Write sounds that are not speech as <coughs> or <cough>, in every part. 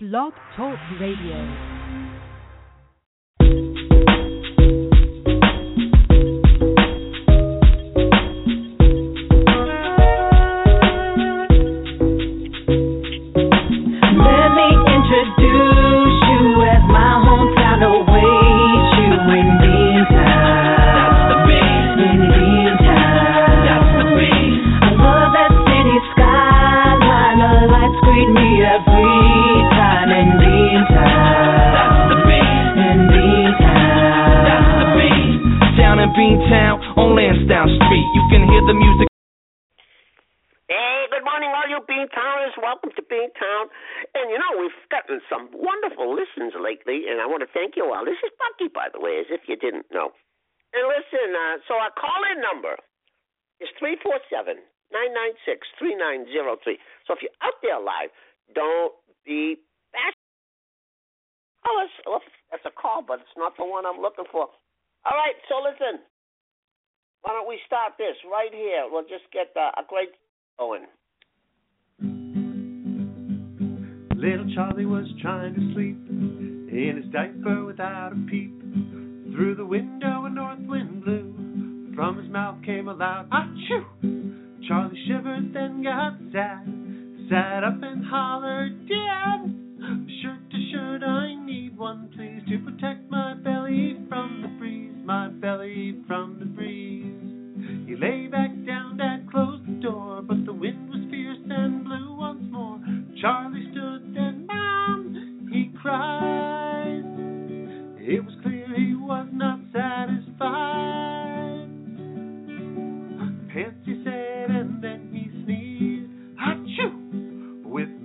Blog Talk Radio.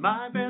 My bare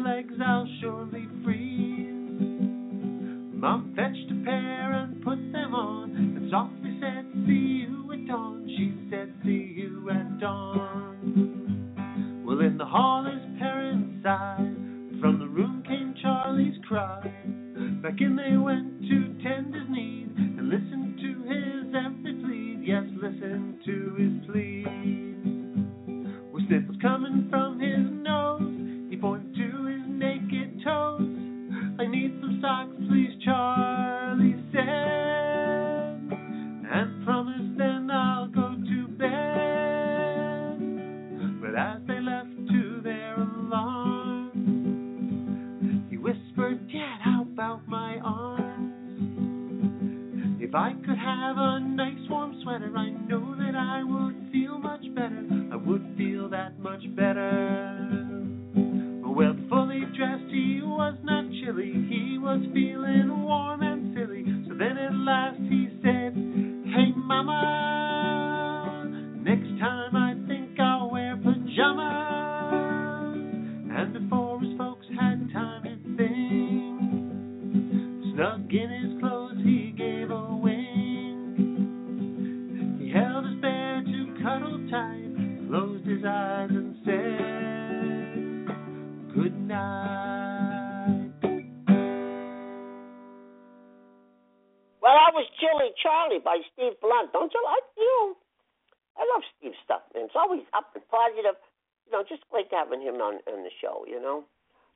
him on, on the show, you know.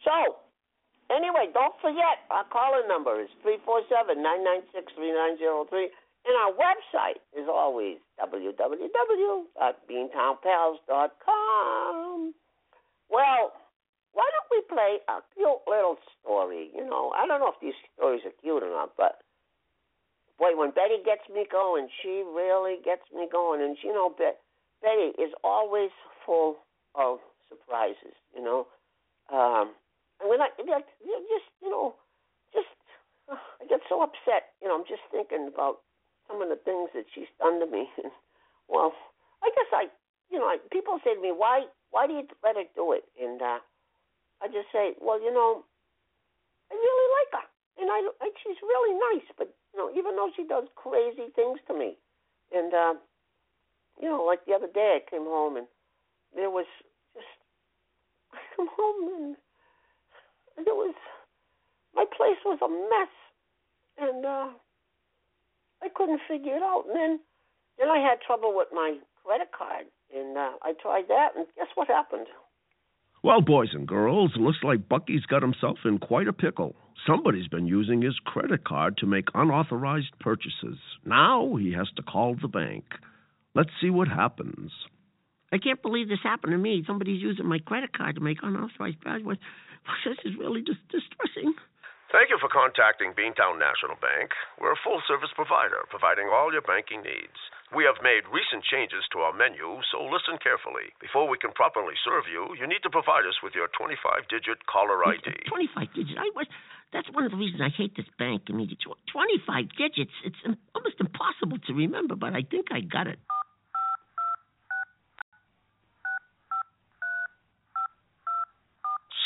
So, anyway, don't forget, our calling number is 347 996 3903. And our website is always www.beantownpals.com. Well, why don't we play a cute little story? You know, I don't know if these stories are cute or not, but boy, when Betty gets me going, she really gets me going. And you know, Betty is always full of surprises. You know, um, and when I like, just you know, just uh, <sighs> I get so upset. You know, I'm just thinking about some of the things that she's done to me. <laughs> And well, I guess I, you know, I, people say to me, why, why do you let her do it? And uh, I just say, well, you know, I really like her, and I, I she's really nice. But you know, even though she does crazy things to me, and uh, you know, like the other day, I came home and there was Come home and it was my place was a mess, and uh, I couldn't figure it out. And then then I had trouble with my credit card, and uh, I tried that, and guess what happened? Well, boys and girls, looks like Bucky's got himself in quite a pickle. Somebody's been using his credit card to make unauthorized purchases. Now he has to call the bank. Let's see what happens. I can't believe this happened to me. Somebody's using my credit card to make unauthorized purchases. <laughs> This is really just distressing. Thank you for contacting Beantown National Bank. We're a full service provider, providing all your banking needs. We have made recent changes to our menu, so listen carefully. Before we can properly serve you, you need to provide us with your 25 digit caller ID. 25 digits. I was. That's one of the reasons I hate this bank. I mean, 25 digits. It's almost impossible to remember, but I think I got it.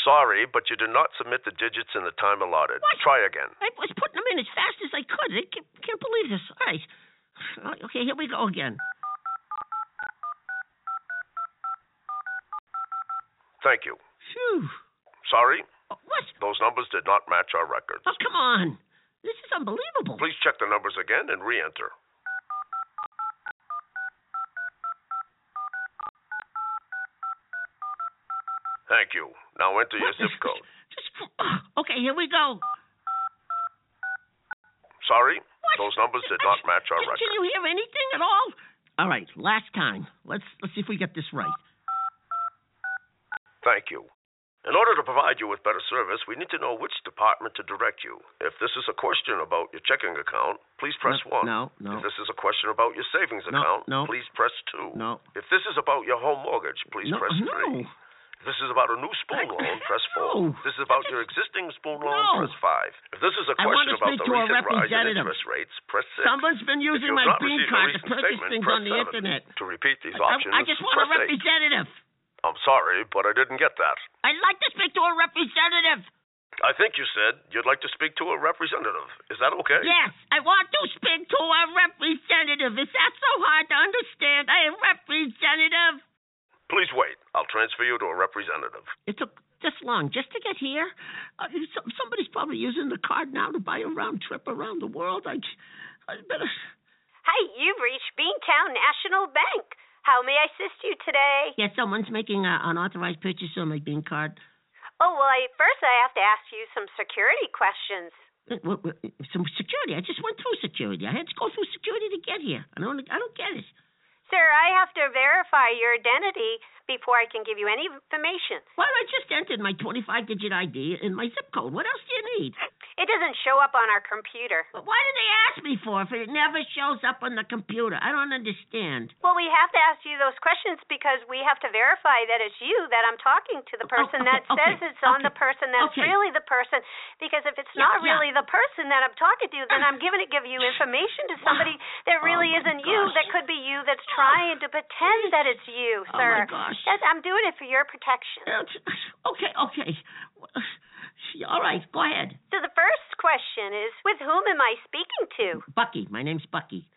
Sorry, but you did not submit the digits in the time allotted. What? Try again. I was putting them in as fast as I could. I can't, can't believe this. All right. Uh, Okay, here we go again. Thank you. Phew. Sorry, Oh, What? those numbers did not match our records. Oh, come on. This is unbelievable. Please check the numbers again and re enter. Thank you. Now enter your zip code. <laughs> Just, uh, okay, here we go. Sorry, What? those numbers did not match our Can, records. can you hear anything at all? All right, last time. Let's let's see if we get this right. Thank you. In order to provide you with better service, we need to know which department to direct you. If this is a question about your checking account, please press No, 1. no, no. If this is a question about your savings No, account, no. please press 2. No. If this is about your home mortgage, please no, press 3. no. This is about a new spoon I- loan, <laughs> press 4. no. This is about your existing spoon loan, No. press 5. If this is a question about the recent rise in interest rates, press 6. Someone's been using my have not bean received a card to purchase statement, things on the 7. internet. To repeat these I, options, I just want a press 8. representative. I'm sorry, but I didn't get that. I'd like to speak to a representative. I think you said you'd like to speak to a representative. Is that okay? Yes, I want to speak to a representative. Is that so hard to understand? I am a representative. Please wait. I'll transfer you to a representative. It took this long just to get here. Uh, some, somebody's probably using the card now to buy a round trip around the world. I, I better. Hi, you've reached Beantown National Bank. How may I assist you today? Yeah, someone's making a unauthorized purchase on my bean card. Oh, well, I, first I have to ask you some security questions. Uh, what- what- Some security. I just went through security. I had to go through security to get here. I don't. I don't get it. Have to verify your identity before I can give you any information. Well, I just entered my 25-digit ID and my zip code. What else do you need? It doesn't show up on our computer. But why did they ask me for it if it never shows up on the computer? I don't understand. Well, we have to ask you those questions because we have to verify that it's you that I'm talking to. The oh, person okay, that says okay, it's on okay, the person that's really the person. Because if it's Yeah, not yeah. really the person that I'm talking to, then I'm giving it give you information to somebody <sighs> that really Oh, isn't you. That could be you that's trying to pretend that it's you, Oh, sir. my gosh. That, I'm doing it for your protection. Okay, okay. All right, go ahead. So the first question is, with whom am I speaking to? Bucky. My name's Bucky.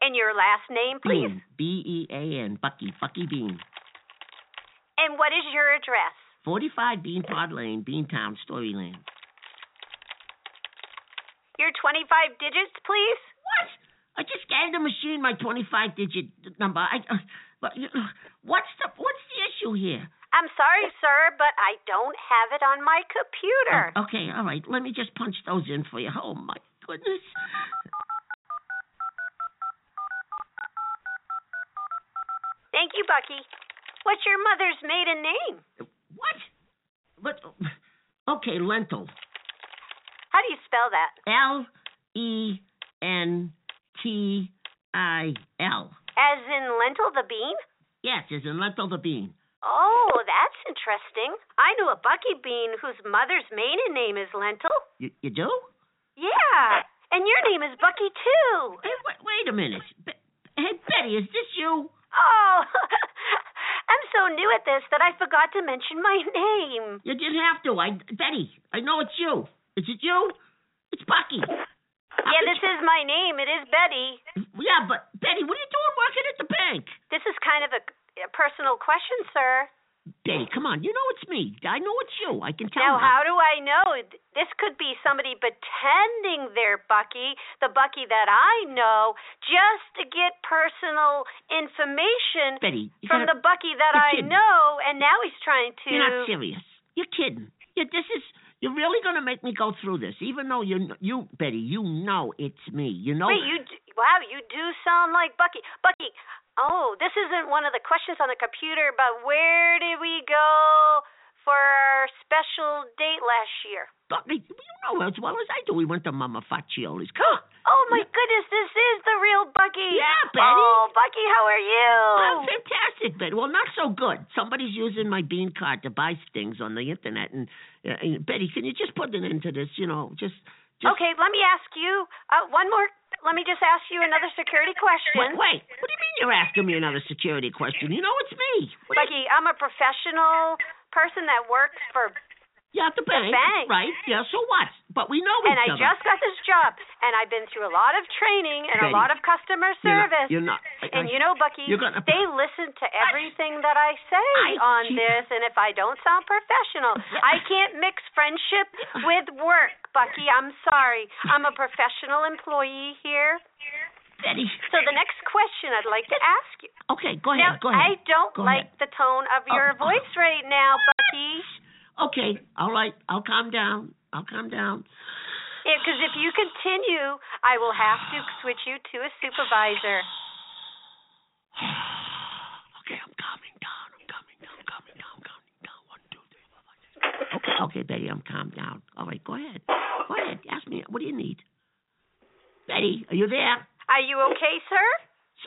And your last name, please. Bean. B E A N. Bucky. Bucky Bean. And what is your address? 45 Bean Pod Lane, Beantown, Storyland. Your 25 digits, please. What? I just gave the machine my 25 digit number. I, uh, but know, what's the what's the issue here? I'm sorry, sir, but I don't have it on my computer. Oh, okay, all right. Let me just punch those in for you. Oh my goodness. Thank you, Bucky. What's your mother's maiden name? What? But okay, lentil. How do you spell that? L E N T I L. As in lentil the bean? Yes, as in lentil the bean. Oh, that's interesting. I knew a Bucky bean whose mother's maiden name is lentil. You, you do? Yeah, and your name is Bucky too. Hey, wait, wait a minute. Be- hey, Betty, is this you? Oh, <laughs> I'm so new at this that I forgot to mention my name. You didn't have to. I, Betty, I know it's you. Is it you? It's Bucky. Yeah, this is my name. It is Betty. Yeah, but Betty, what are you doing working at the bank? This is kind of a, a personal question, sir. Betty, come on. You know it's me. I know it's you. I can tell. Now, how do I know? This could be somebody pretending they're Bucky, the Bucky that I know, just to get personal information Betty, from gotta- the Bucky that I kidding. know, and now he's trying to. You're not serious. You're kidding. You, this is. You're really gonna make me go through this, even though you, you, Betty, you know it's me. You know. Wait, you wow, you do sound like Bucky. Bucky, oh, this isn't one of the questions on the computer, but where did we go for our special date last year? Bucky, you know as well as I do. We went to Mama Faccioli's. Come. <gasps> Oh my goodness, this is the real Bucky. Yeah, Betty. Oh, Bucky, how are you? I'm fantastic, Betty. Well, not so good. Somebody's using my bean card to buy things on the internet, and, uh, and Betty, can you just put an end to this? You know, just. just Okay, let me ask you uh, one more. Let me just ask you another security question. Wait, wait. What do you mean you're asking me another security question? You know it's me. What do you- Bucky, I'm a professional person that works for yeah, the bank. bank. Right. Yeah. So what? But we know each and each I other. just got this job, and I've been through a lot of training and Betty, a lot of customer You're not- service. You're not. I- and I- you know, Bucky, gonna- they listen to everything that I say I- on she- this, and if I don't sound professional, <laughs> I can't mix friendship with work, Bucky. I'm sorry. I'm a professional employee here. Betty. So the next question I'd like to ask you. Okay, go ahead. Now, ahead. Go ahead. I don't Go like ahead. the tone of your Oh, oh. voice right now, Bucky. Okay. All right. I'll calm down. I'll calm down. Because if you continue, I will have to switch you to a supervisor. <sighs> okay, I'm calming down. I'm calming down. Calming down. Calming down. One, two, three, four, five, six. Okay, okay, Betty, I'm calmed down. All right, go ahead. Go ahead. Ask me. What do you need? Betty, are you there? Are you okay, sir?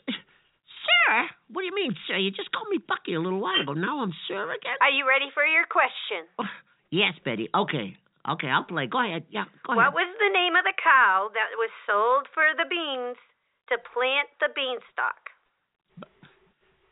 S- Sir? What do you mean, sir? You just called me Bucky a little while ago. Now I'm sir again? Are you ready for your question? Oh, yes, Betty. Okay. Okay, I'll play. Go ahead. Yeah, go What was the name of the cow that was sold for the beans to plant the beanstalk?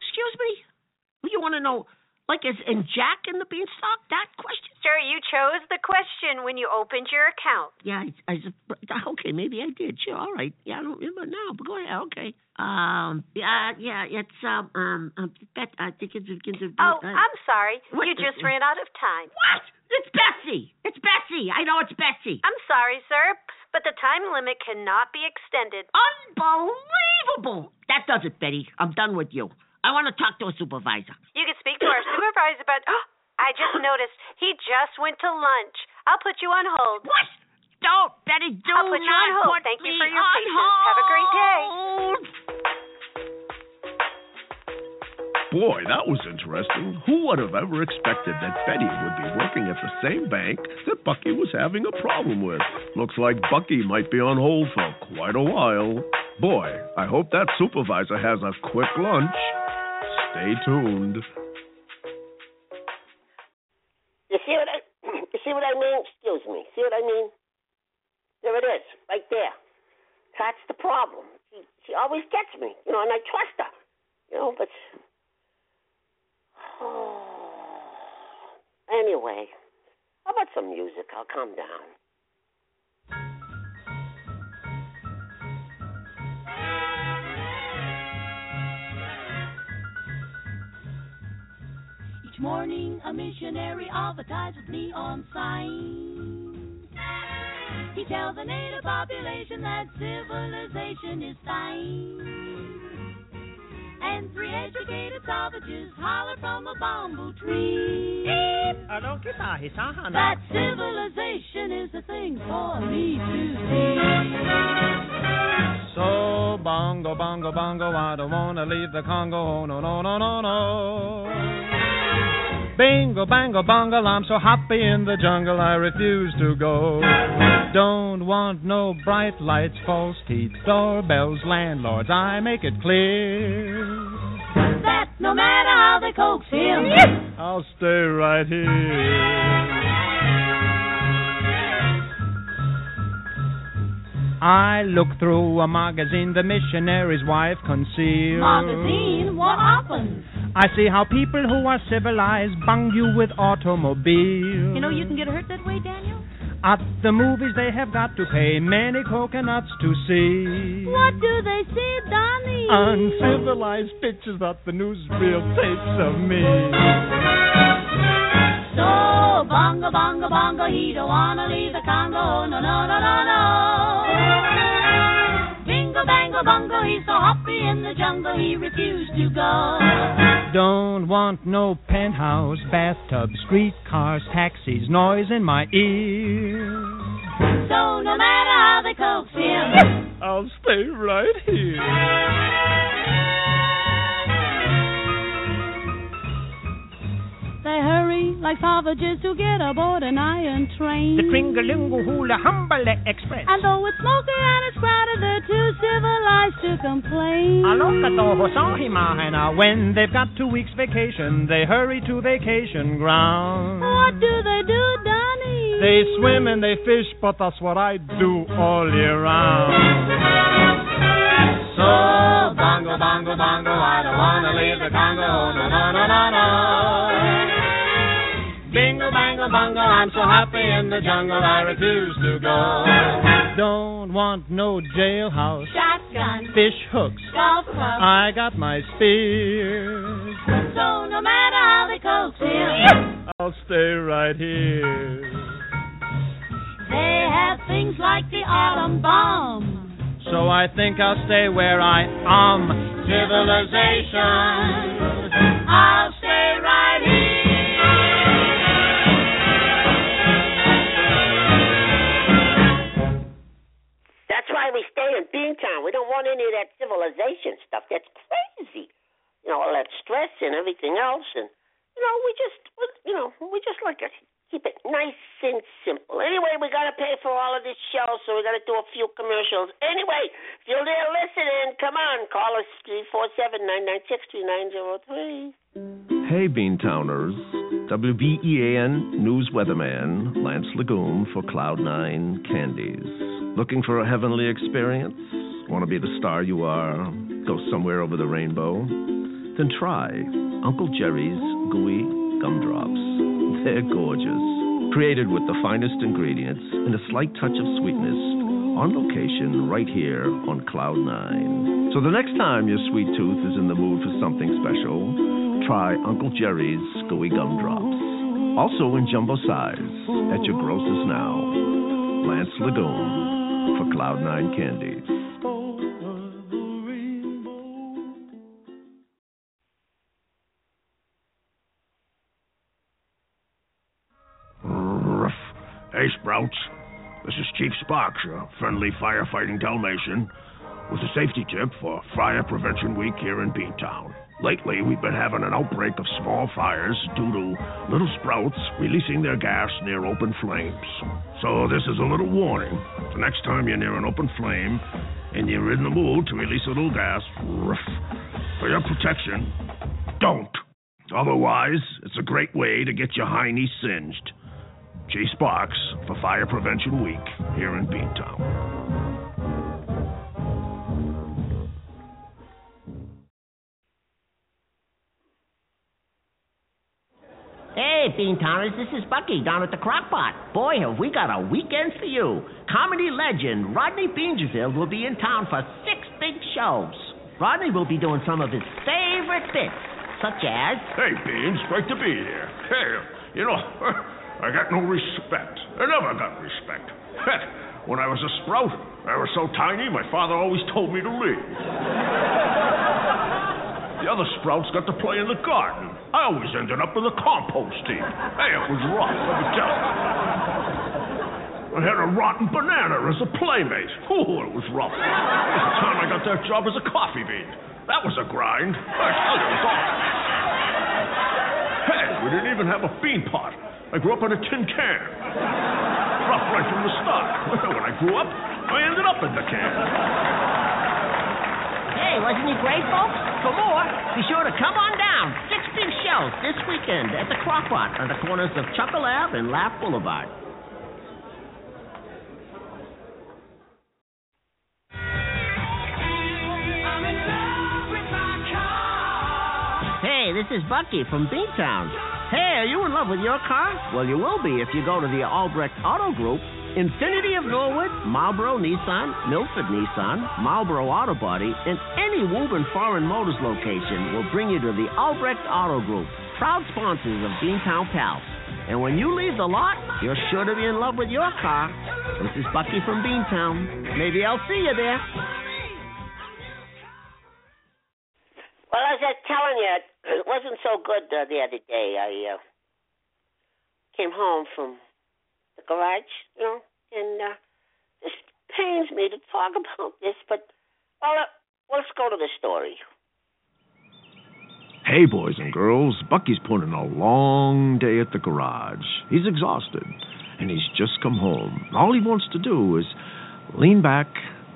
Excuse me? You want to know, like, is in Jack in the Beanstalk? That question? Sir, you chose the question when you opened your account. Yeah, I, I, okay, maybe I did. Sure, all right. Yeah, I don't remember now, but go ahead. Okay. Um, yeah, yeah, it's um, um, um Bet, I think it's begins to. Oh, uh, I'm sorry. what You just ran out of time. What? It's Betsy. It's Betsy. I know it's Betsy. I'm sorry, sir, but the time limit cannot be extended. Unbelievable. That does it, Betty. I'm done with you. I want to talk to a supervisor. You can speak to our supervisor, but oh, <gasps> I just noticed he just went to lunch. I'll put you on hold. What? Don't, Betty, do I'll put you on hold. put Thank you for your on patience. Have a great day. hold. Boy, that was interesting. Who would have ever expected that Betty would be working at the same bank that Bucky was having a problem with? Looks like Bucky might be on hold for quite a while. Boy, I hope that supervisor has a quick lunch. Stay tuned. You see what I <clears throat> you see what I mean? Excuse me. See what I mean? There it is, right there. That's the problem. She she always gets me, you know, and I trust her. You know, but <sighs> anyway, how about some music? I'll calm down. Each morning, a missionary advertises with neon signs. He tells the native population that civilization is fine. And three educated savages holler from a bamboo tree. That civilization is the thing for me to see. So bongo, bongo, bongo, I don't wanna leave the Congo. Oh, no, no, no, no, no. Bingo, bango, bongo, I'm so happy in the jungle, I refuse to go. Don't want no bright lights, false teeth, doorbells, landlords. I make it clear. That no matter how they coax him, I'll stay right here. I look through a magazine the missionary's wife concealed. magazine, what happens? I see how people who are civilized bung you with automobiles. You know you can get hurt that way, Daniel? At the movies they have got to pay many coconuts to see. What do they see, Donnie? Uncivilized pictures that the newsreel takes of me. So, bongo, bongo, bongo, he don't wanna leave the Congo. No, no, no, no, no. Bingo, bango, bongo, he's so happy in the jungle, he refused to go. Don't want no penthouse, bathtub, streetcars, taxis, noise in my ear. So, no matter how they coax him, I'll stay right here. They hurry like savages to get aboard an iron train. The Tringalingo Hula Humbale Express. And though it's smoky and it's crowded, they're too civilized to complain. Alokatohosahimahana. When they've got two weeks vacation, they hurry to vacation ground. What do they do, Donnie? They swim and they fish, but that's what I do all year round. So, bongo, bongo, bongo, I don't wanna leave the Congo, no, no, no, no, no. Bingo, bango, bongo, I'm so happy in the jungle, I refuse to go. Don't want no jailhouse, Shotgun, fish hooks, golf club. I got my spears. So, no matter how they coax him, I'll stay right here. they have things like the atom bomb. So I think I'll stay where I am. Civilization. I'll stay we stay in Beantown. We don't want any of that civilization stuff. That's crazy. You know, all that stress and everything else. And, you know, we just, you know, we just like to keep it nice and simple. Anyway, we got to pay for all of this show, so we got to do a few commercials. Anyway, if you're there listening, come on, call us 347 996 3903. Hey, Beantowners. WBEAN News Weatherman Lance Legume for Cloud9 Candies. Looking for a heavenly experience? Want to be the star you are? Go somewhere over the rainbow? Then try Uncle Jerry's Gooey Gumdrops. They're gorgeous. Created with the finest ingredients and a slight touch of sweetness on location right here on Cloud9. So the next time your sweet tooth is in the mood for something special, try Uncle Jerry's Gooey Gumdrops. Also in jumbo size at your grocers now. Lance Legume for Cloud9 Candies. Hey, Sprouts. This is Chief Sparks, a friendly firefighting Dalmatian, with a safety tip for Fire Prevention Week here in Beantown. Lately, we've been having an outbreak of small fires due to little sprouts releasing their gas near open flames. So, this is a little warning. The next time you're near an open flame and you're in the mood to release a little gas, for your protection, don't. Otherwise, it's a great way to get your hiney singed. G Sparks for Fire Prevention Week here in Beantown. Hey, Bean Towners, this is Bucky down at the Crockpot. Boy, have we got a weekend for you. Comedy legend Rodney Dangerfield will be in town for six big shows. Rodney will be doing some of his favorite bits, such as Hey, Beans, great to be here. Hey, you know, <laughs> I got no respect. I never got respect. When I was a sprout, I was so tiny, my father always told me to leave. <laughs> The other sprouts got to play in the garden. I always ended up in the compost heap. Hey, it was rough, let me tell you. I had a rotten banana as a playmate. Ooh, it was rough. By the time I got that job as a coffee bean, that was a grind. I tell you, it. Hey, we didn't even have a bean pot. I grew up in a tin can. Rough right from the start. when I grew up, I ended up in the can. Hey, wasn't he great, folks? For more, be sure to come on down. Six big shows this weekend at the Crockpot on the corners of Chuckle Ave and Laugh Boulevard. Hey, this is Bucky from Beantown. Hey, are you in love with your car? Well, you will be if you go to the Albrecht Auto Group. Infiniti of Norwood, Marlboro Nissan, Milford Nissan, Marlboro Auto Body, and any Woburn Foreign Motors location will bring you to the Albrecht Auto Group, proud sponsors of Beantown Pals. And when you leave the lot, you're sure to be in love with your car. This is Bucky from Beantown. Maybe I'll see you there. Well, as I was telling you, it wasn't so good uh, the other day. I uh, came home from garage, you know, and uh, this pains me to talk about this, but well, uh, let's go to the story. Hey, boys and girls, Bucky's put in a long day at the garage. He's exhausted, and he's just come home. All he wants to do is lean back,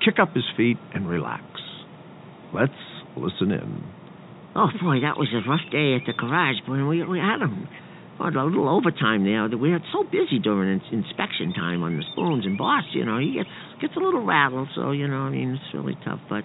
kick up his feet, and relax. Let's listen in. Oh boy, that was a rough day at the garage. Boy, we we had a, a little overtime there. We were so busy during ins- inspection time on the spoons and boss. You know, he gets gets a little rattled. So you know, I mean, it's really tough. But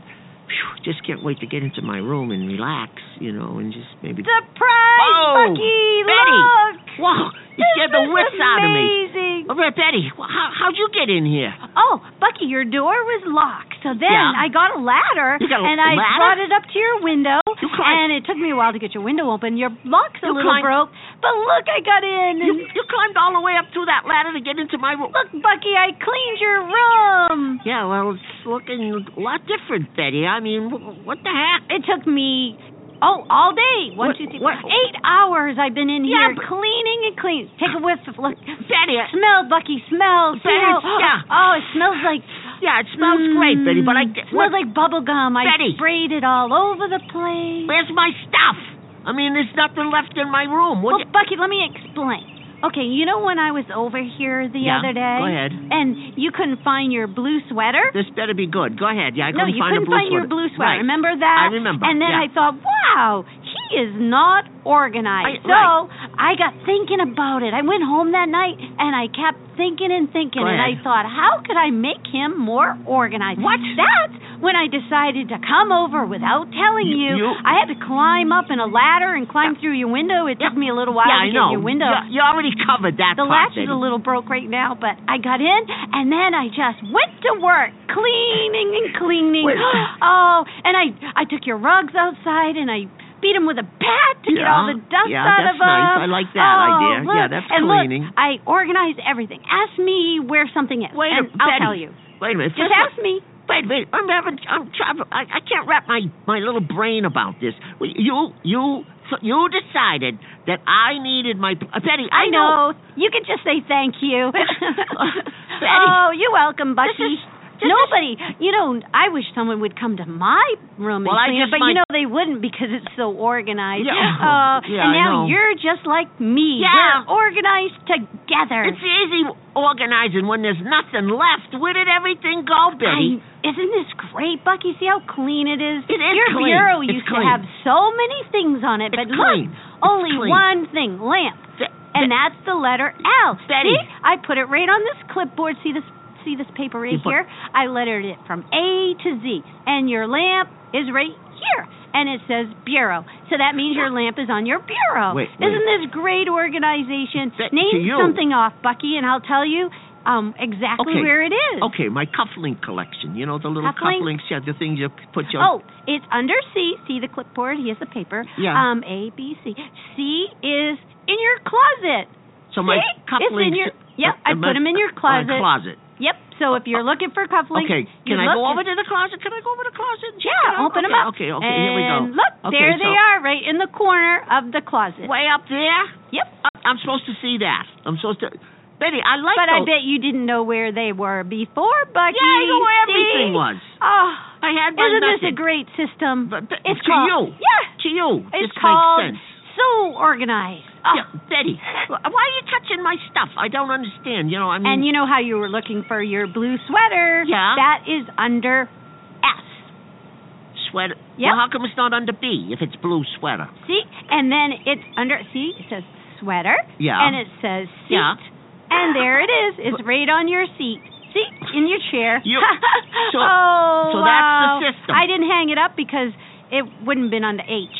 phew, just can't wait to get into my room and relax. You know, and just maybe. Surprise, Whoa! Bucky! Betty! Look! Whoa! You This scared the wits out of me. amazing. Oh, Betty, Betty, how how'd you get in here? Oh, Bucky, your door was locked. So then Yeah. I got a ladder got a and I ladder? brought it up to your window. You climbed- and it took me a while to get your window open. Your lock's a You little climbed- broke, but look, I got in. You you climbed all the way up through that ladder to get into my room. look, Bucky, I cleaned your room. Yeah, well, it's looking a lot different, Betty. I mean, what the heck? It took me oh all day. One, What- two, three, what- eight hours. I've been in Yeah, here cleaning and cleaning. Take a whiff. Of, look, Betty, smell, Bucky. Smell. Betty, smell. yeah. Oh, it smells like. yeah, it smells great, Betty, but I Mm, what- smells like bubble gum. I Betty. sprayed it all over the place. where's my stuff? I mean, there's nothing left in my room. What? Well, Bucky, let me explain. Okay, you know when I was over here the Yeah, other day, go ahead. and you couldn't find your blue sweater? this better be good. Go ahead. Yeah, I no, couldn't you find couldn't a blue find your sweater. blue sweater. Right. Remember that? I remember, And then yeah. I thought, wow, he is not organized. I- so right. I got thinking about it. I went home that night and I kept thinking and thinking, and I thought, how could I make him more organized? What? That's when I decided to come over without telling You- you. you- I had to climb up in a ladder and climb through your window. It took Yeah. me a little while yeah, to I get know. your window. You, you already covered that The part, latch is a little broke right now, but I got in and then I just went to work cleaning and cleaning. Wait. <gasps> oh, and I I took your rugs outside and I beat them with a bat to get all the dust yeah, out that's of them. nice. I like that oh, idea. Look, Yeah, that's and cleaning. Look, I organized everything. Ask me where something is, Wait and I'll Betty. tell you. Wait a minute. Just First- ask me. Wait, wait. I'm having. I'm trying. I, I can't wrap my my little brain about this. You you you decided that I needed my uh, Betty. I, I know. You can just say thank you. Betty. <laughs> <laughs> <laughs> oh, you're welcome, Bucky. This is- this Nobody, you know, I wish someone would come to my room and Well, I clean it, but might- you know they wouldn't because it's so organized. Yeah. Uh, Yeah, and now you're just like me. Yeah. We're organized together. It's easy organizing when there's nothing left. Where did everything go, Betty? I, isn't this great, Bucky? See how clean it is? It is Your clean. bureau It's used clean. to have so many things on it, It's but clean. look, only clean. one thing, lamp. And that's the letter L. Betty. See? I put it right on this clipboard. See this see this paper right here? I lettered it from A to Z. And your lamp is right here. And it says bureau. So that means your lamp is on your bureau. Wait, wait. Isn't this great organization? To Name something off, Bucky, and I'll tell you um exactly Okay. where it is. Okay, my cufflink collection. You know the little Cufflinks? Yeah, the things you put your. Oh, it's under C. See the clipboard? Here's the paper. Yeah. Um, A, B, C. C is in your closet. so my See? cufflinks. It's in your. Yep, I uh, put them in your closet. closet. So if you're looking for cufflinks, Okay, can I go over to the closet? Can I go over to the closet? and Yeah, open okay, them up. Okay, okay, here we go. Look, Okay, there so they are, right in the corner of the closet. Way up there? Yep. I'm supposed to see that. I'm supposed to. Betty, I like But I bet you didn't know where they were before, Bucky. Yeah, I know where See? everything was. Oh, I had my isn't this a great system? But, but It's to called you. Yeah. To you. It's this called makes sense. so organized. Oh. Yeah, Betty, why are you touching my stuff? I don't understand. You know, I mean. And you know how you were looking for your blue sweater? Yeah. That is under S. sweater. Yeah. Well, how come it's not under B if it's blue sweater? See? And then it's under, see, it says sweater. Yeah. And it says seat. Yeah. And there it is. It's right on your seat. See? In your chair. You- <laughs> so- oh, so that's the wow. system. I didn't hang it up because it wouldn't have been on the H.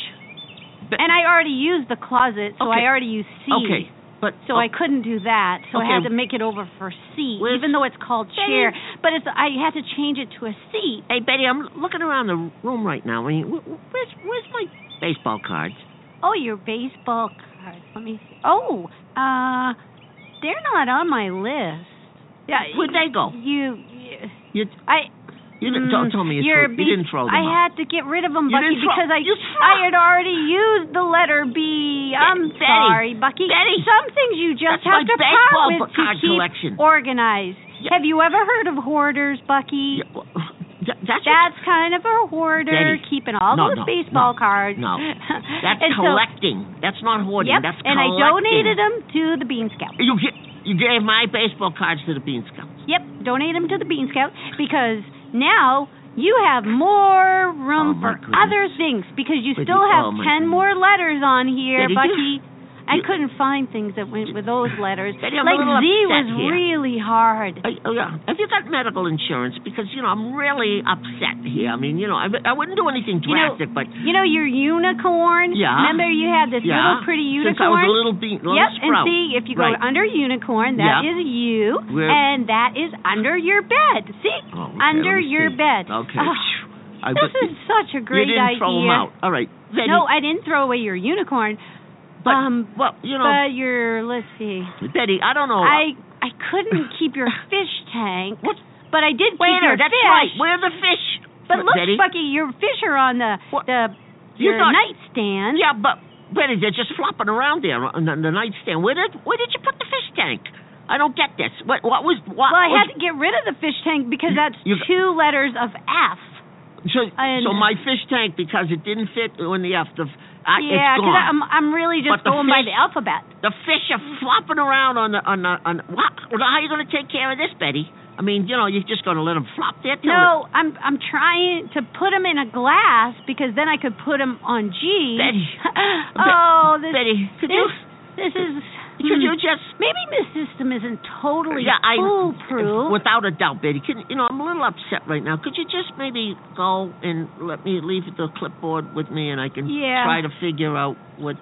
But- and I already used the closet, so Okay. I already used C. Okay, but So I couldn't do that. So I had to make it over for C, Where's- even though it's called chair. But it's I had to change it to a seat. Hey, Betty, I'm looking around the room right now. I mean, wh- wh- where's where's my baseball cards? Oh, your baseball cards. Let me see. Oh, uh, they're not on my list. Yeah, Where'd they go? You, You I. you didn't Mm, don't tell me you, threw, be- you didn't throw them I out. had to get rid of them, Bucky, because I I had already used the letter B. I'm Betty, sorry, Bucky. Betty, Some things you just that's have to part with to keep collection. organized. Yeah. Have you ever heard of hoarders, Bucky? Yeah, well, <laughs> th- that's That's kind of a hoarder, Betty, keeping all no, those no, baseball no, cards. no. <laughs> That's And so- collecting. that's not hoarding. Yep, That's and I donated them to the Bean Scouts. You you gave my baseball cards to the Bean Scouts. Yep, donate them to the Bean Scouts because now you have more room Oh, for goodness. other things because you still have oh, ten goodness. more letters on here, Betty, Bucky. You- I you- couldn't find things that went with those letters. Like Z was here. really hard. I, oh yeah. Have you got medical insurance? Because you know I'm really upset here. I mean, you know, I, I wouldn't do anything You know- drastic, but You know your unicorn? Yeah. Remember you had this yeah. little pretty unicorn? Since I was a little bean, little Yep, sprout. and see if you go Right. under unicorn, that Yeah. is you, Where- and that is under your bed. See, Oh, okay, under your see. bed. Okay. Oh, I, this is such a great you didn't idea. throw them out. All right. Betty, No, I didn't throw away your unicorn. But, um, well, you know, but your let's see, Betty, I don't know. I I couldn't keep your <laughs> fish tank, What? but I did keep your That's fish. right. Where the fish? But look, Betty. Bucky, your fish are on the What? the your thought- nightstand. Yeah, but Betty, they're just flopping around there on the, the nightstand. Where did where did you put the fish tank? I don't get this. What what was what? Well, I was, had to get rid of the fish tank because that's you- two letters of F. so and- so my fish tank because it didn't fit in the F. The I, yeah, it's 'cause gone. I'm I'm really just going by the alphabet. The fish are flopping around on the on the on. The, What? Well, how are you going to take care of this, Betty? I mean, you know, you're just going to let them flop there No, I'm I'm trying to put them in a glass because then I could put them on G. Betty. <laughs> oh, this Betty, could this, you this is could you hmm. just maybe my system isn't totally yeah, I foolproof. without a doubt, Betty. Can you know? I'm a little upset right now. Could you just maybe go and let me leave the clipboard with me, and I can Yeah. try to figure out what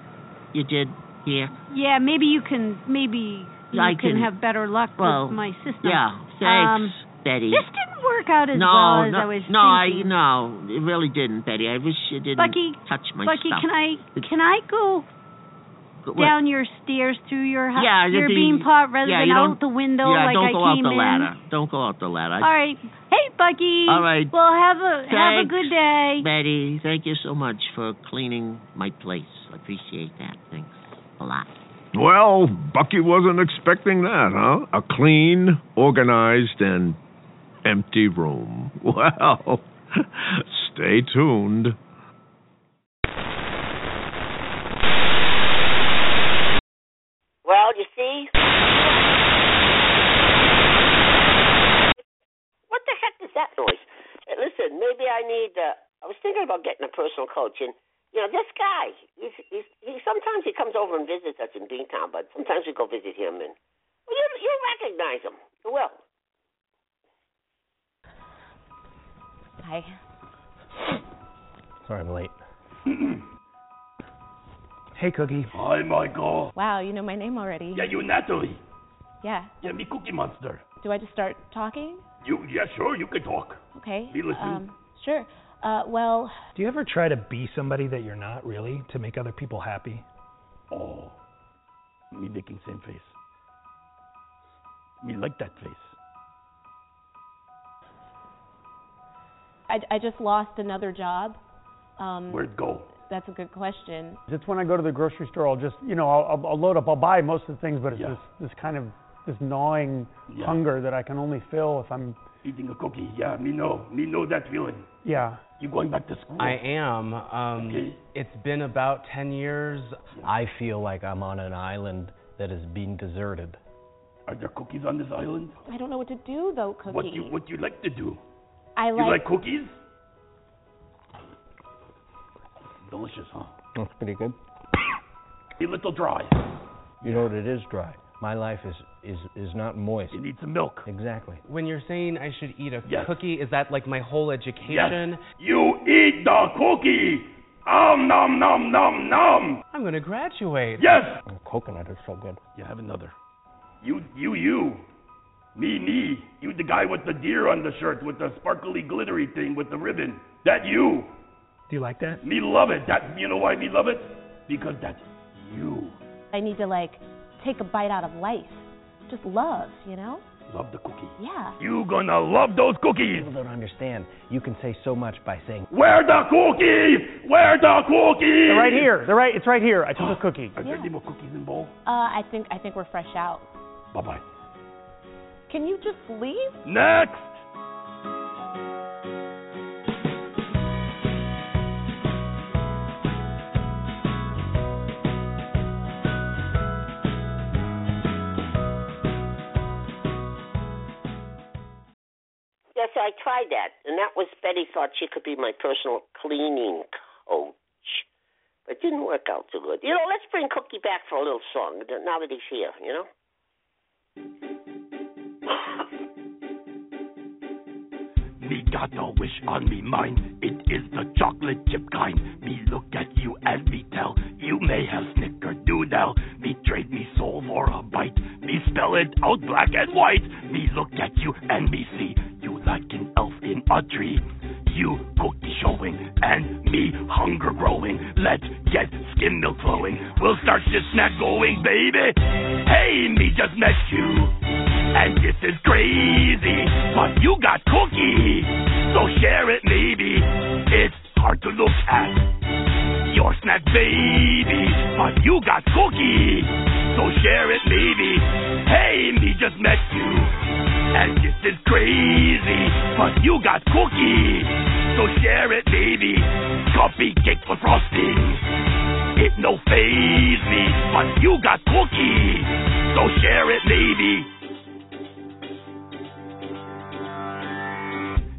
you did here. yeah, maybe you can maybe you I can, can- have better luck well, with my system. Yeah, thanks, Um, Betty. This didn't work out as no, well as no, I was no, thinking. no, no, it really didn't, Betty. I wish you didn't Bucky, touch my Bucky, stuff. can I can I go? Down your stairs through your house, Yeah, your the- bean pot rather yeah, than out the window yeah, like don't I go out came the in? ladder. Don't go out the ladder. All right. Hey, Bucky. All right. Well, have a have a good day. Betty, thank you so much for cleaning my place. I appreciate that. Thanks a lot. Well, Bucky wasn't expecting that, huh? A clean, organized, and empty room. <laughs> Well, <laughs> stay tuned. Well, you see? What the heck is that noise? Uh, Listen, maybe I need. Uh, I was thinking about getting a personal coach, and you know, this guy. He's, he's, he sometimes he comes over and visits us in Beantown, but sometimes we go visit him, and well, you you recognize him. You will. Hi. Sorry I'm late. <clears throat> hey, Cookie. Hi, Michael. Wow, you know my name already. Yeah, you Natalie. Yeah. Yeah, me Cookie Monster. Do I just start talking? You, yeah, sure, you can talk. Okay. Me listen. Um, sure. Uh, well, Do you ever try to be somebody that you're not really to make other people happy? Oh, me making same face. Me like that face. I, I just lost another job. Um, Where'd it go? That's a good question. It's when I go to the grocery store, I'll just, you know, I'll, I'll- I'll load up, I'll buy most of the things, but it's Yeah. this, this kind of, this gnawing Yeah. hunger that I can only fill if I'm, Eating a cookie. Yeah, me know. Me know that feeling. yeah. You going back to school? I am. Um, Okay. It's been about 10 years. I feel like I'm on an island that is being deserted. Are there cookies on this island? I don't know what to do though, Cookie. What do you what do you like to do? I like, You like cookies? Delicious, huh? That's pretty good. <coughs> A little dry. You know what it is dry. My life is is is not moist. You need some milk. Exactly. When you're saying I should eat a Yes. cookie, is that like my whole education? Yes. You eat the cookie. Um, nom, nom, nom, nom. I'm going to graduate. Yes. coconut is so good. You have another. You, you, you. Me, me. You, the guy with the deer on the shirt, with the sparkly, glittery thing, with the ribbon. That you. Do you like that? Me love it. That you know why me love it? Because that's you. I need to like take a bite out of life. Just love, you know? Love the cookie. Yeah. You gonna love those cookies. People don't understand. You can say so much by saying, Where the cookie? Where the cookie? They're right here. They're right. It's right here. I took a <gasps> cookie. Are there any more cookies in bowl? Uh, I think I think we're fresh out. Bye bye. Can you just leave? Next. Yes, I tried that, and that was Betty thought she could be my personal cleaning coach, but didn't work out too good. You know, let's bring Cookie back for a little song now that he's here. You know. <laughs> Me got a wish on me mind. It is the chocolate chip kind. Me look at you and me tell you may have snickerdoodle. Me trade me soul for a bite. Me spell it out black and white. Me look at you and me see like an elf in a tree. You cookie showing and me hunger growing. Let's get skim milk flowing. We'll start this snack going, baby. Hey, me just met you. And this is crazy, but you got cookie. So share it maybe. It's hard to look at your snack baby, but you got cookie. So share it maybe. Hey, me just met you. And this is crazy, but you got cookie. So share it baby. Coffee cake for frosting. It no faze me, but you got cookie. So share it maybe.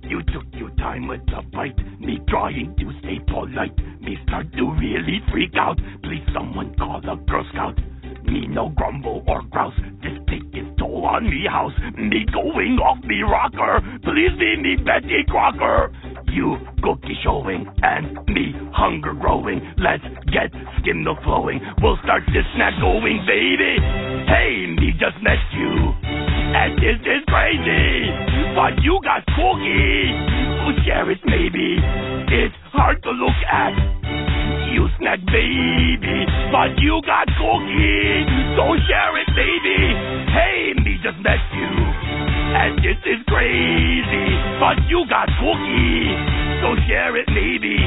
You took your time with the bite, me trying to stay polite. Me start to really freak out. Please, someone call a Girl Scout. Me no grumble or grouse. This take its toll on me house. Me going off me rocker. Please be me Betty Crocker. You cookie showing and me hunger growing. Let's get skim milk flowing. We'll start this snack going, baby. Hey, me just met you. And this is crazy. But you got cookie. Oh, share it maybe. It's hard to look at. You snack baby. But you got cookie. So share it baby. Hey, me just met you. And this is crazy. But you got cookie. So share it maybe.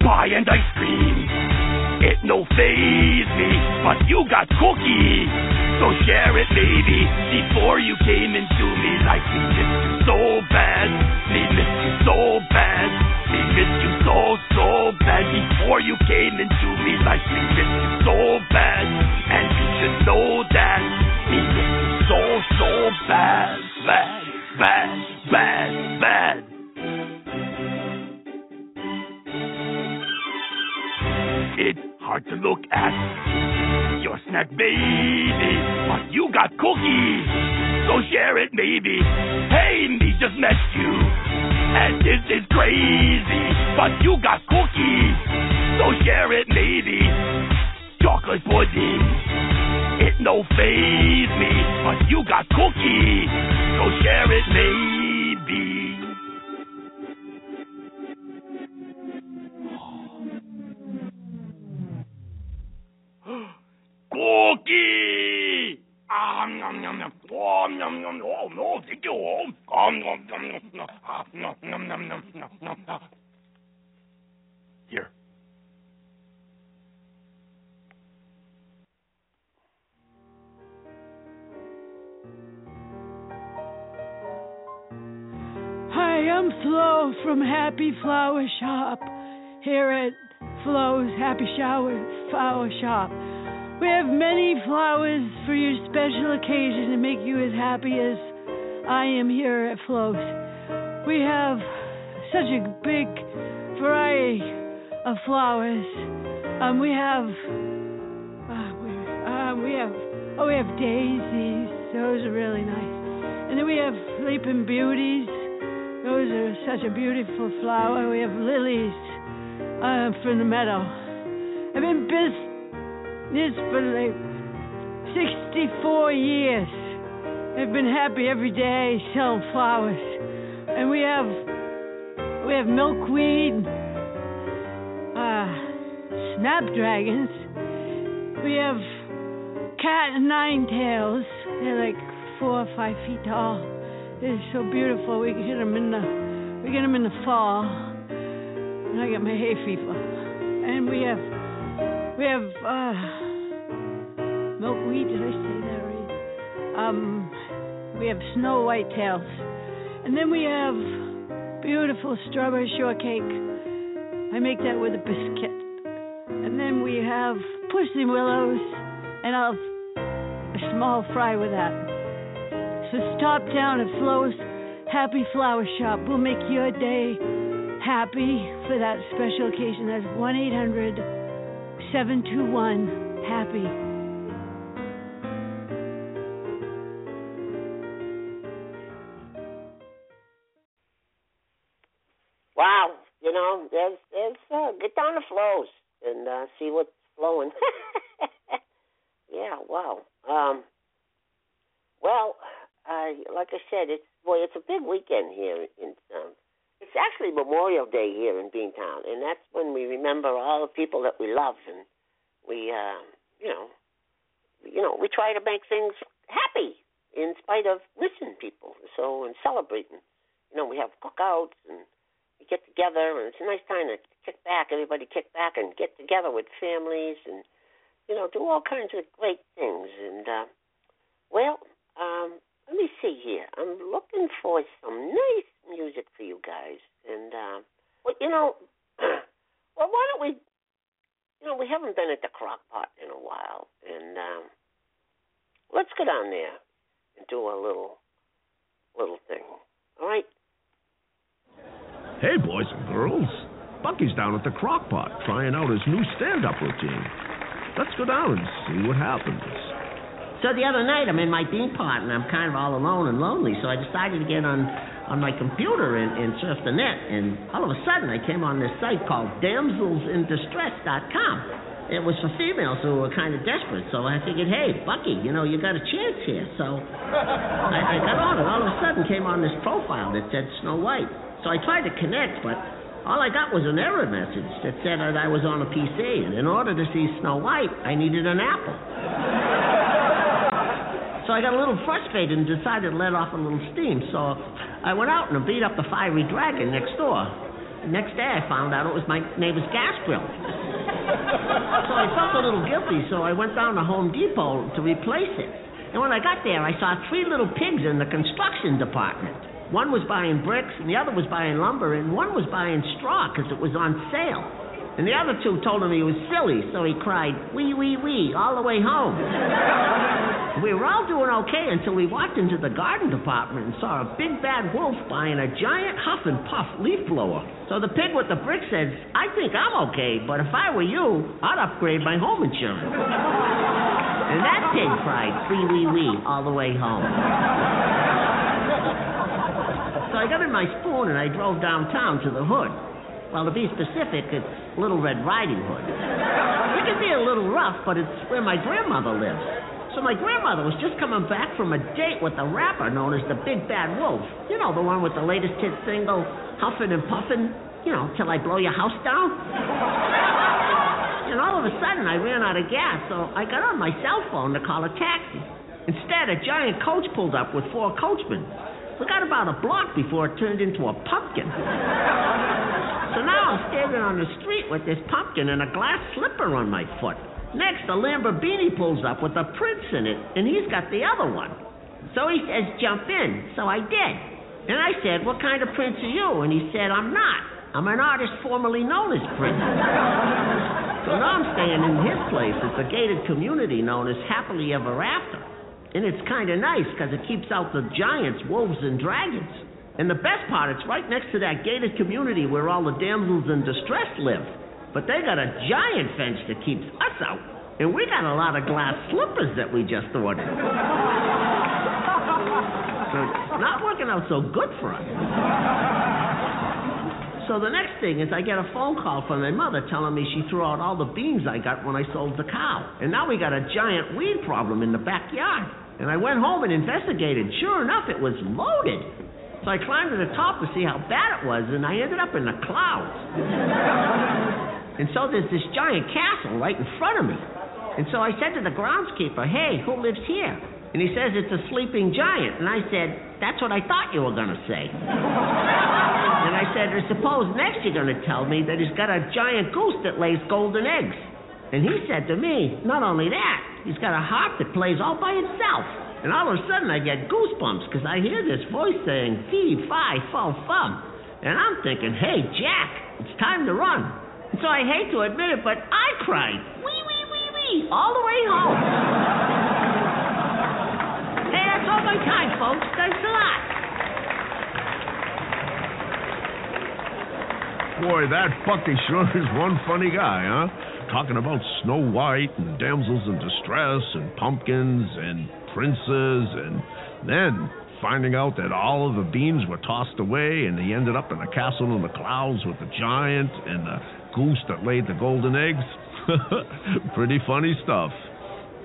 Pie and ice cream. It no faze me, but you got cookie. So share it, baby. Before you came into me like me missed you so bad. Me missed you so bad. Me missed you so, so bad. Before you came into me like me missed you so bad. And you should know that. Me missed you so, so. Bad, bad, bad, bad. To look at your snack, baby, but you got cookies, so share it, maybe. Hey, me just met you, and this is crazy, but you got cookies, so share it, maybe. Chocolate pudding, it no faze me, but you got cookies, so share it, maybe. Ah. Oh, oh, you. Oh, nom, nom, nom, nom, nom. Ah, nom, nom, nom, nom, nom, nom. Ah. Here. Hi, I'm Flo from Happy Flower Shop here at Flo's Happy Shower Flower Shop. We have many flowers for your special occasion to make you as happy as I am here at Flo's. We have such a big variety of flowers. Um, we have, uh, we, uh, have, oh, we have daisies. Those are really nice. And then we have Sleeping Beauties. Those are such a beautiful flower. We have lilies. I'm from the meadow. I've been business for like 64 years. I've been happy every day selling flowers. And we have we have milkweed, uh, snapdragons. We have cat nine tails. They're like four or five feet tall. They're so beautiful. We get them in the we get them in the fall. And I get my hay fever. And we have we have uh, milkweed. Did I say that right? Um, we have snow white tails, and then we have beautiful strawberry shortcake. I make that with a biscuit, and then we have pussy willows, and I'll a small fry with that. So stop down at Flo's Happy Flower Shop. We'll make your day happy for that special occasion. That's 1 800 721 HAPPY. Wow, you know, there's there's uh, get down the flows and uh, see what's flowing. <laughs> yeah, wow. Um, well, uh, like I said, it's boy, it's a big weekend here in um, it's actually Memorial Day here in Beantown, and that's when we remember all the people that we love, and we, uh, you know, you know, we try to make things happy in spite of missing people. So and celebrating, you know, we have cookouts and we get together, and it's a nice time to kick back. Everybody kick back and get together with families, and you know, do all kinds of great things. And uh, well, um, let me see here. I'm looking for some nice music for you guys. And uh, well, you know, <clears throat> well, why don't we? You know, we haven't been at the crock pot in a while, and um, let's go down there and do a little, little thing. All right. Hey, boys and girls. Bucky's down at the crock pot trying out his new stand up routine. Let's go down and see what happens. So the other night, I'm in my bean pot and I'm kind of all alone and lonely. So I decided to get on on my computer and, and surf the net. And all of a sudden, I came on this site called DamselsInDistress.com. It was for females who were kind of desperate. So I figured, hey, Bucky, you know, you got a chance here. So I, I got on, and all of a sudden came on this profile that said Snow White. So I tried to connect, but all I got was an error message that said that I was on a PC, and in order to see Snow White, I needed an Apple. So I got a little frustrated and decided to let off a little steam. So I went out and beat up the fiery dragon next door. Next day I found out it was my neighbor's gas grill. so I felt a little guilty, so I went down to Home Depot to replace it. And when I got there, I saw three little pigs in the construction department. One was buying bricks, and the other was buying lumber, and one was buying straw because it was on sale. And the other two told him he was silly, so he cried, wee, wee, wee, all the way home. we were all doing okay until we walked into the garden department and saw a big bad wolf buying a giant huff and puff leaf blower. So the pig with the brick says, I think I'm okay, but if I were you, I'd upgrade my home insurance. and that pig cried, wee, wee, wee, all the way home. So I got in my spoon and I drove downtown to the hood. Well, to be specific, it's Little Red Riding Hood. It can be a little rough, but it's where my grandmother lives. So my grandmother was just coming back from a date with a rapper known as the Big Bad Wolf. You know, the one with the latest hit single, Huffin' and Puffin', you know, Till I Blow Your House Down. And all of a sudden, I ran out of gas, so I got on my cell phone to call a taxi. Instead, a giant coach pulled up with four coachmen. We got about a block before it turned into a pumpkin. So now I'm standing on the street with this pumpkin and a glass slipper on my foot. Next, a Lamborghini pulls up with a prince in it, and he's got the other one. So he says, jump in. So I did. And I said, what kind of prince are you? And he said, I'm not. I'm an artist formerly known as Prince. so now I'm staying in his place. It's a gated community known as Happily Ever After. And it's kind of nice because it keeps out the giants, wolves, and dragons. And the best part, it's right next to that gated community where all the damsels in distress live. But they got a giant fence that keeps us out. And we got a lot of glass slippers that we just ordered. so it's not working out so good for us. So the next thing is I get a phone call from my mother telling me she threw out all the beans I got when I sold the cow. And now we got a giant weed problem in the backyard. And I went home and investigated. Sure enough, it was loaded. So I climbed to the top to see how bad it was, and I ended up in the clouds. and so there's this giant castle right in front of me. And so I said to the groundskeeper, hey, who lives here? And he says it's a sleeping giant. And I said, that's what I thought you were going to say. and I said, I suppose next you're going to tell me that he's got a giant goose that lays golden eggs. And he said to me, not only that, he's got a harp that plays all by itself. And all of a sudden I get goosebumps because I hear this voice saying, fee, fi, fo, fum. And I'm thinking, hey, Jack, it's time to run. And so I hate to admit it, but I cried, wee, wee, wee, wee, all the way home. hey, that's all my time, folks. Thanks a lot. Boy, that Bucky sure is one funny guy, huh? Talking about Snow White and damsels in distress and pumpkins and princes and then finding out that all of the beans were tossed away and he ended up in a castle in the clouds with the giant and the goose that laid the golden eggs. <laughs> Pretty funny stuff.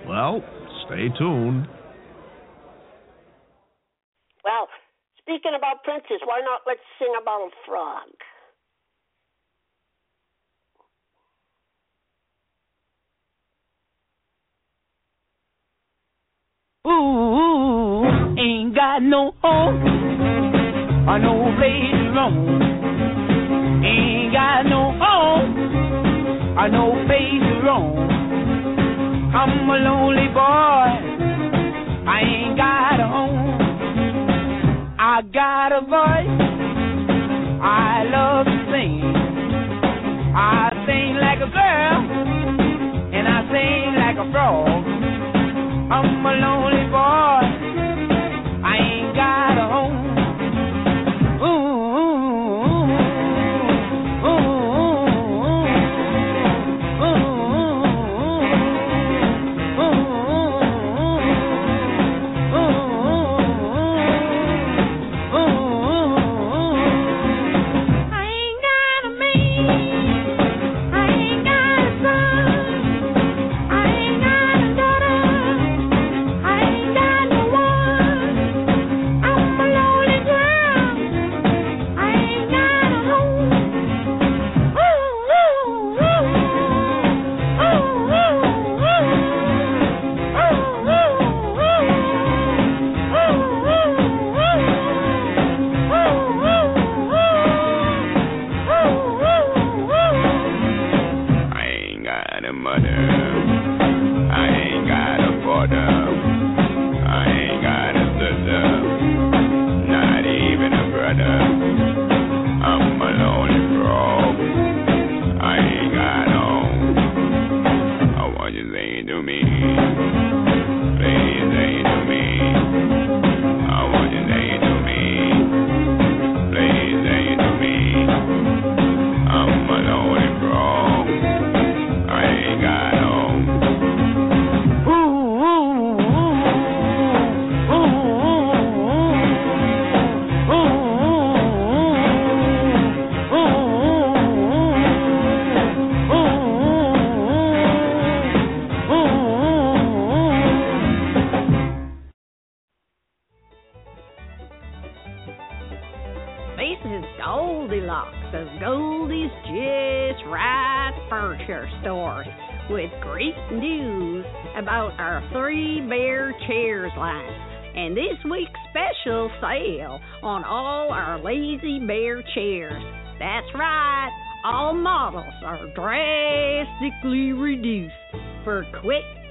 Well, stay tuned. Well, speaking about princes, why not let's sing about a frog? Ooh, ain't got no home no place to roam. Ain't got no home no place to roam. I'm a lonely boy. I ain't got a home. I got a voice. I love to sing. I sing like a girl and I sing like a frog. I'm a lonely boy.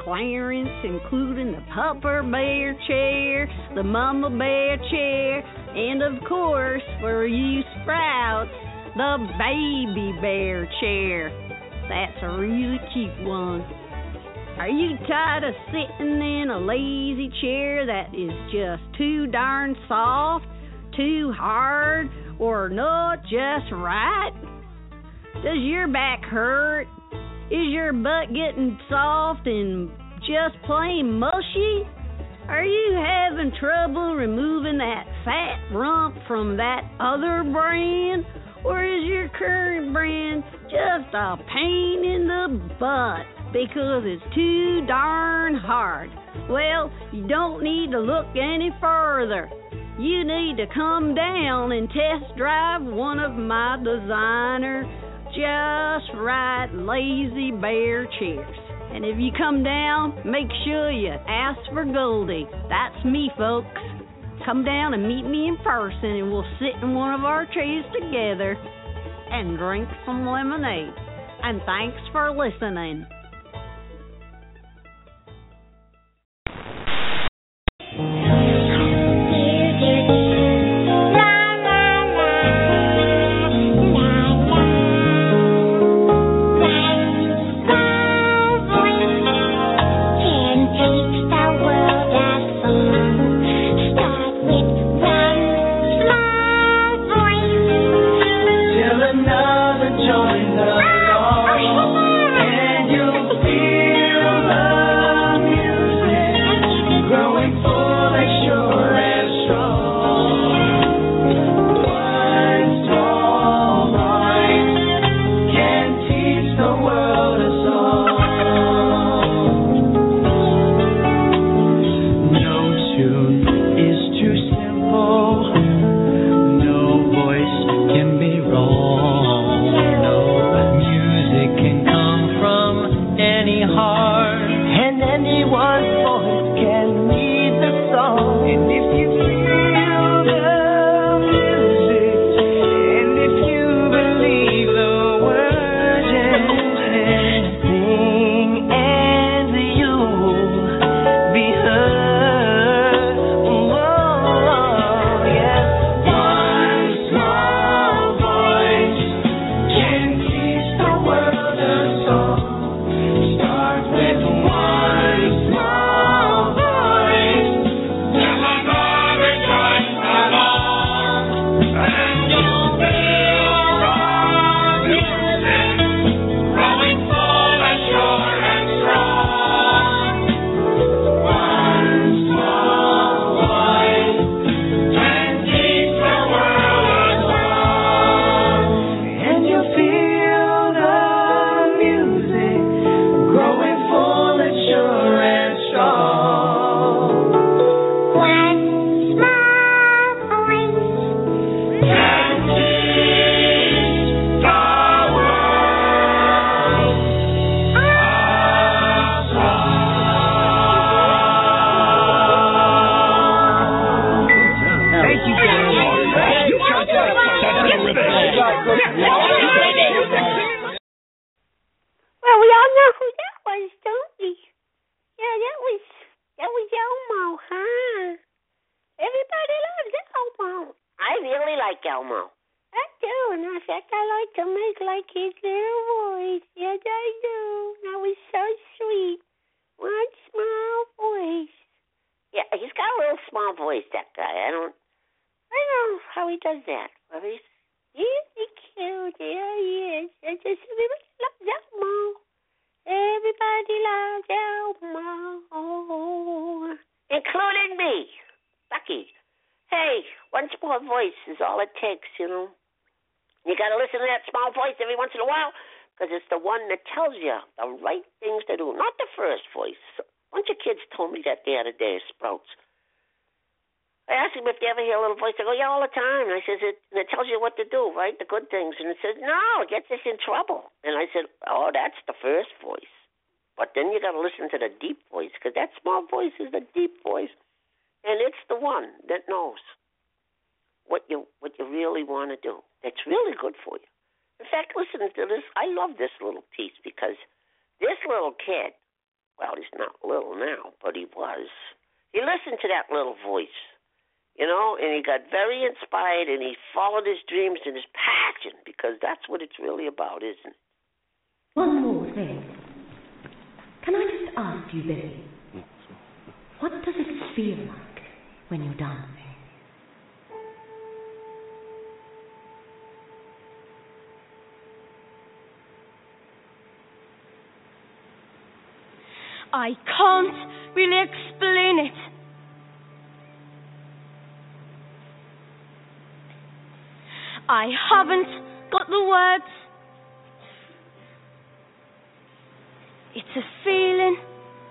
Quick clearance, including the Papa Bear chair, the Mama Bear chair, and of course, for you sprouts, the Baby Bear chair. That's a really cute one. Are you tired of sitting in a lazy chair that is just too darn soft, too hard, or not just right? Does your back hurt? Is your butt getting soft and just plain mushy? Are you having trouble removing that fat rump from that other brand? Or is your current brand just a pain in the butt because it's too darn hard. Well, you don't need to look any further. You need to come down and test drive one of my designer just right lazy bear chairs. And if you come down, make sure you ask for Goldie. That's me, folks. Come down and meet me in person, and we'll sit in one of our chairs together and drink some lemonade. And thanks for listening. He does that, but he's really cute. Yeah, he is. Just really love Elmo. Everybody loves Elmo, including me, Bucky. Hey, one small voice is all it takes, you know. You got to listen to that small voice every once in a while because it's the one that tells you the right things to do, not the first voice. A bunch of kids told me that the other day, Sprouts. I asked them if they ever hear a little voice. They go, yeah, all the time. And I says, it, and it tells you what to do, right? The good things. And it says, no, it gets us in trouble. And I said, oh, that's the first voice. But then you got to listen to the deep voice because that small voice is the deep voice, and it's the one that knows what you what you really want to do. That's really good for you. In fact, listen to this. I love this little piece because this little kid, well, he's not little now, but he was. He listened to that little voice, you know, and he got very inspired and he followed his dreams and his passion because that's what it's really about, isn't it? One more thing. Can I just ask you, Billy, what does it feel like when you're dancing? I can't really explain it. I haven't got the words. It's a feeling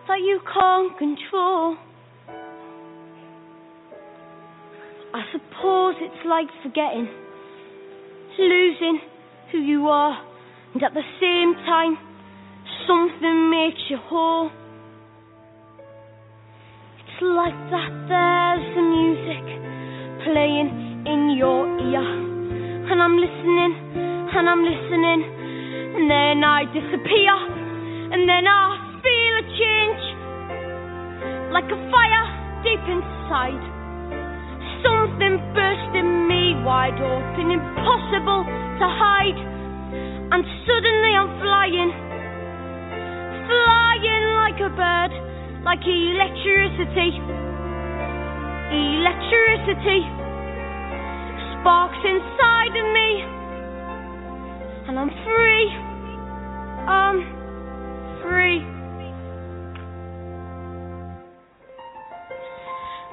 that you can't control. I suppose it's like forgetting, losing who you are, and at the same time, something makes you whole. It's like that there's the music playing in your ear, and I'm listening, and I'm listening, and then I disappear, and then I feel a change, like a fire deep inside. Something burst in me wide open, impossible to hide, and suddenly I'm flying, flying like a bird, like electricity, electricity sparks inside of me, and I'm free. I'm free.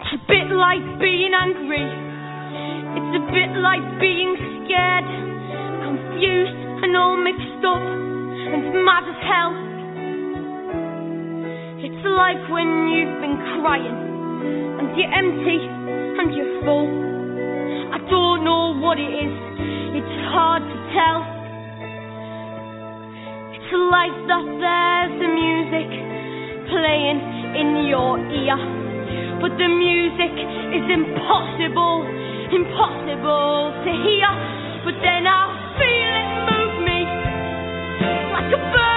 It's a bit like being angry. It's a bit like being scared, confused and all mixed up, and mad as hell. It's like when you've been crying, and you're empty and you're full. I don't know what it is, it's hard to tell. It's like that there's the music playing in your ear, but the music is impossible, impossible to hear. But then I feel it move me like a burning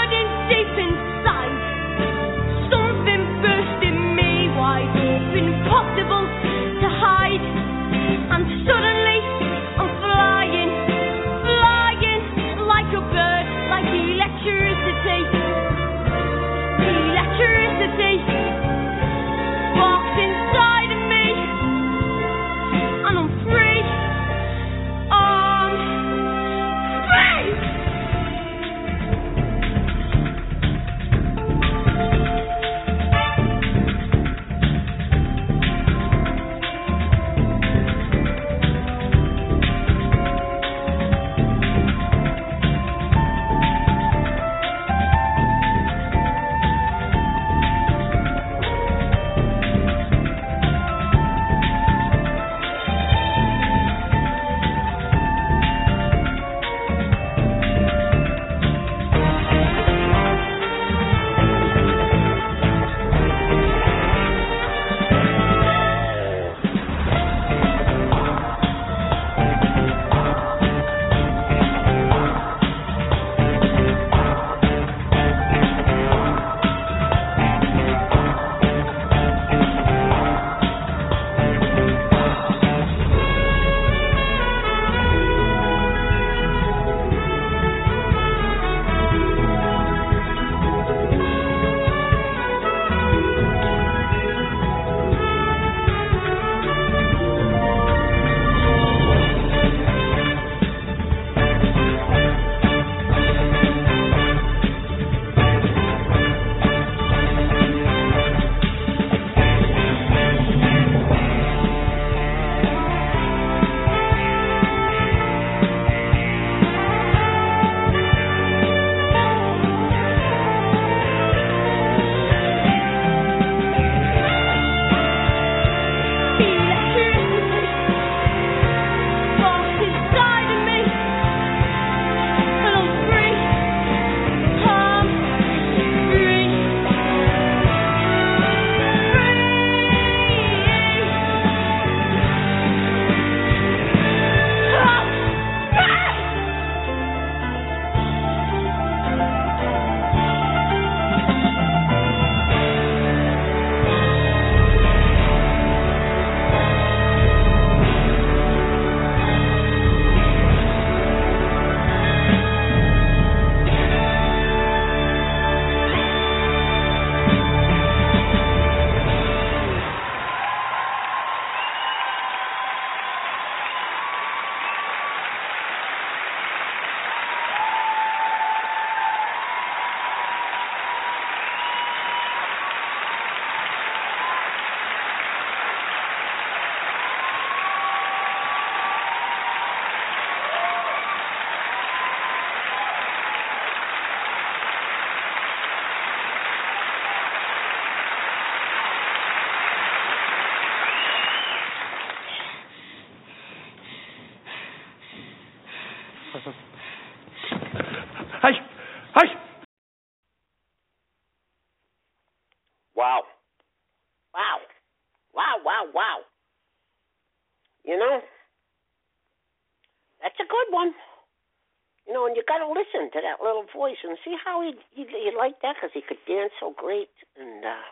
voice and see how he you, you like that because he could dance so great, and uh,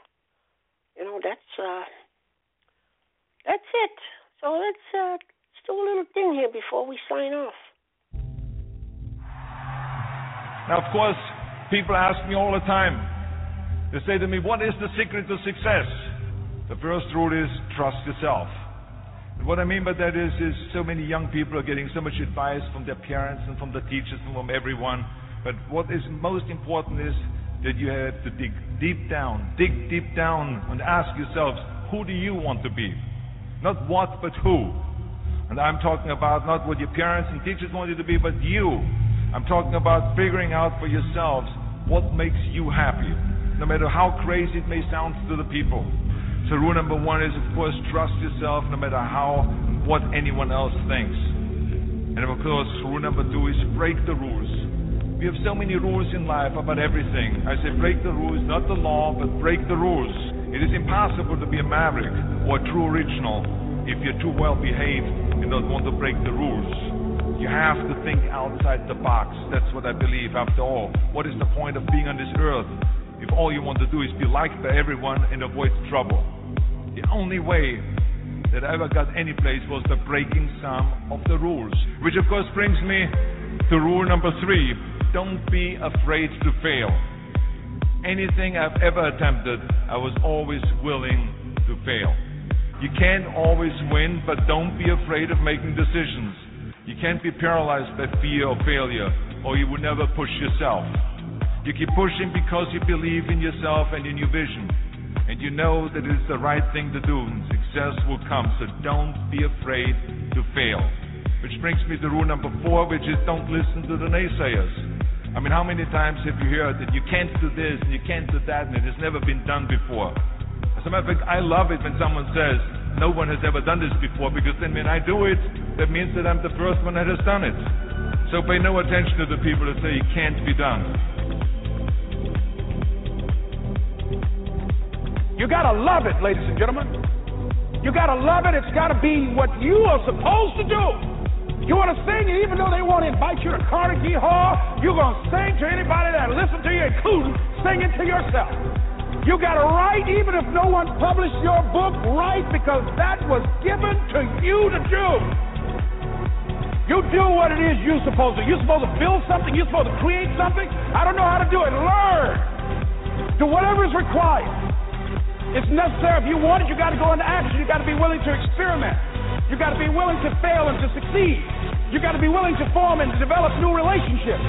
you know that's uh, that's it. So let's uh, let's do a little thing here before we sign off. Now, of course, people ask me all the time. They say to me, "What is the secret to success?" The first rule is trust yourself. And what I mean by that is, is so many young people are getting so much advice from their parents and from the teachers and from everyone. But what is most important is that you have to dig deep down, dig deep down and ask yourselves, who do you want to be? Not what, but who. And I'm talking about not what your parents and teachers want you to be, but you. I'm talking about figuring out for yourselves what makes you happy, no matter how crazy it may sound to the people. So rule number one is, of course, trust yourself no matter how what anyone else thinks. And of course, rule number two is break the rules. We have so many rules in life about everything. I say break the rules, not the law, but break the rules. It is impossible to be a maverick or a true original if you're too well behaved and don't want to break the rules. You have to think outside the box. That's what I believe after all. What is the point of being on this earth if all you want to do is be liked by everyone and avoid trouble. The only way that I ever got any place was the breaking some of the rules. Which of course brings me to rule number three don't be afraid to fail. Anything I've ever attempted, I was always willing to fail. You can't always win, but don't be afraid of making decisions. You can't be paralyzed by fear of failure, or you would never push yourself. You keep pushing because you believe in yourself and in your vision. And you know that it's the right thing to do and success will come. So don't be afraid to fail. Which brings me to rule number four, which is don't listen to the naysayers. I mean, how many times have you heard that you can't do this and you can't do that and it has never been done before? As a matter of fact, I love it when someone says, no one has ever done this before because then when I do it, that means that I'm the first one that has done it. So pay no attention to the people that say it can't be done. You gotta love it, ladies and gentlemen. You gotta love it. It's gotta be what you are supposed to do. You want to sing, and even though they want to invite you to Carnegie Hall, you're going to sing to anybody that listens to you, including singing to yourself. You got to write, even if no one published your book, write because that was given to you to do. You do what it is you're supposed to. You're supposed to build something. You're supposed to create something. I don't know how to do it. Learn. Do whatever is required. It's necessary. If you want it, you got to go into action. You got to be willing to experiment. You got to be willing to fail and to succeed. You got to be willing to form and to develop new relationships.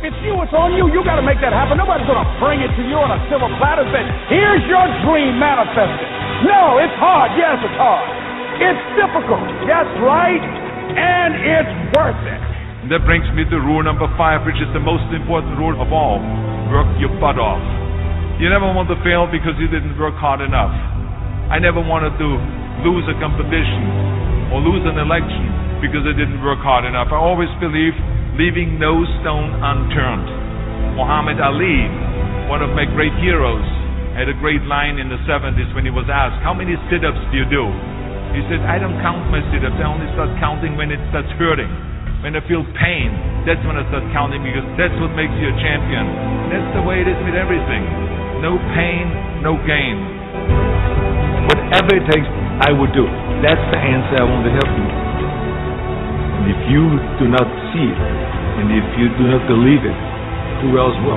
It's you. It's on you. You got to make that happen. Nobody's going to bring it to you on a silver platter and say, "Here's your dream manifested." No, it's hard. Yes, it's hard. It's difficult. That's right, and it's worth it. And that brings me to rule number five, which is the most important rule of all work your butt off. You never want to fail because you didn't work hard enough. I never wanted to lose a competition or lose an election because I didn't work hard enough. I always believe leaving no stone unturned. Muhammad Ali, one of my great heroes, had a great line in the 70s when he was asked, How many sit ups do you do? He said, I don't count my sit ups. I only start counting when it starts hurting. When I feel pain, that's when I start counting because that's what makes you a champion. That's the way it is with everything. No pain, no gain. Whatever it takes, I would do. That's the answer I want to help you. And if you do not see it, and if you do not believe it, who else will?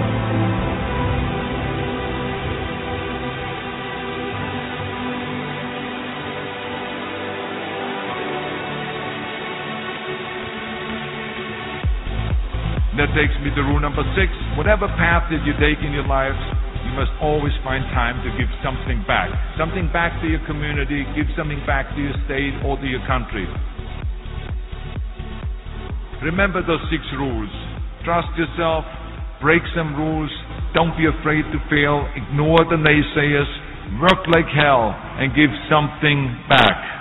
That takes me to rule number six. Whatever path that you take in your life, you must always find time to give something back. Something back to your community, give something back to your state or to your country. Remember those six rules. Trust yourself, break some rules, don't be afraid to fail, ignore the naysayers, work like hell, and give something back.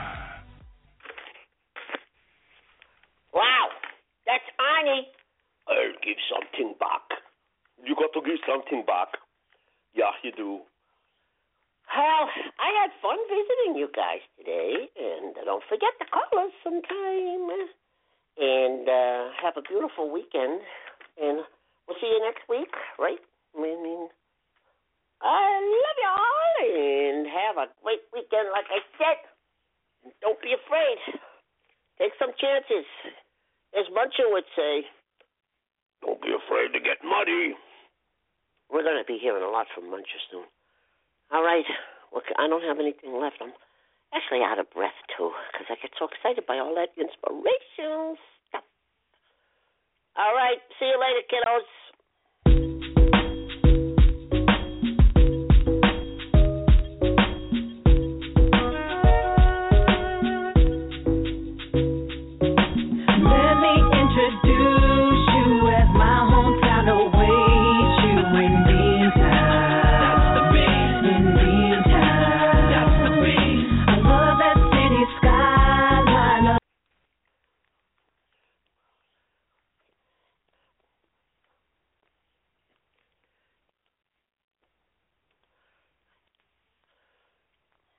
from Munchstown. All right, well, I don't have anything left. I'm actually out of breath too because I get so excited by all that inspirational stuff. All right, see you later, kiddos.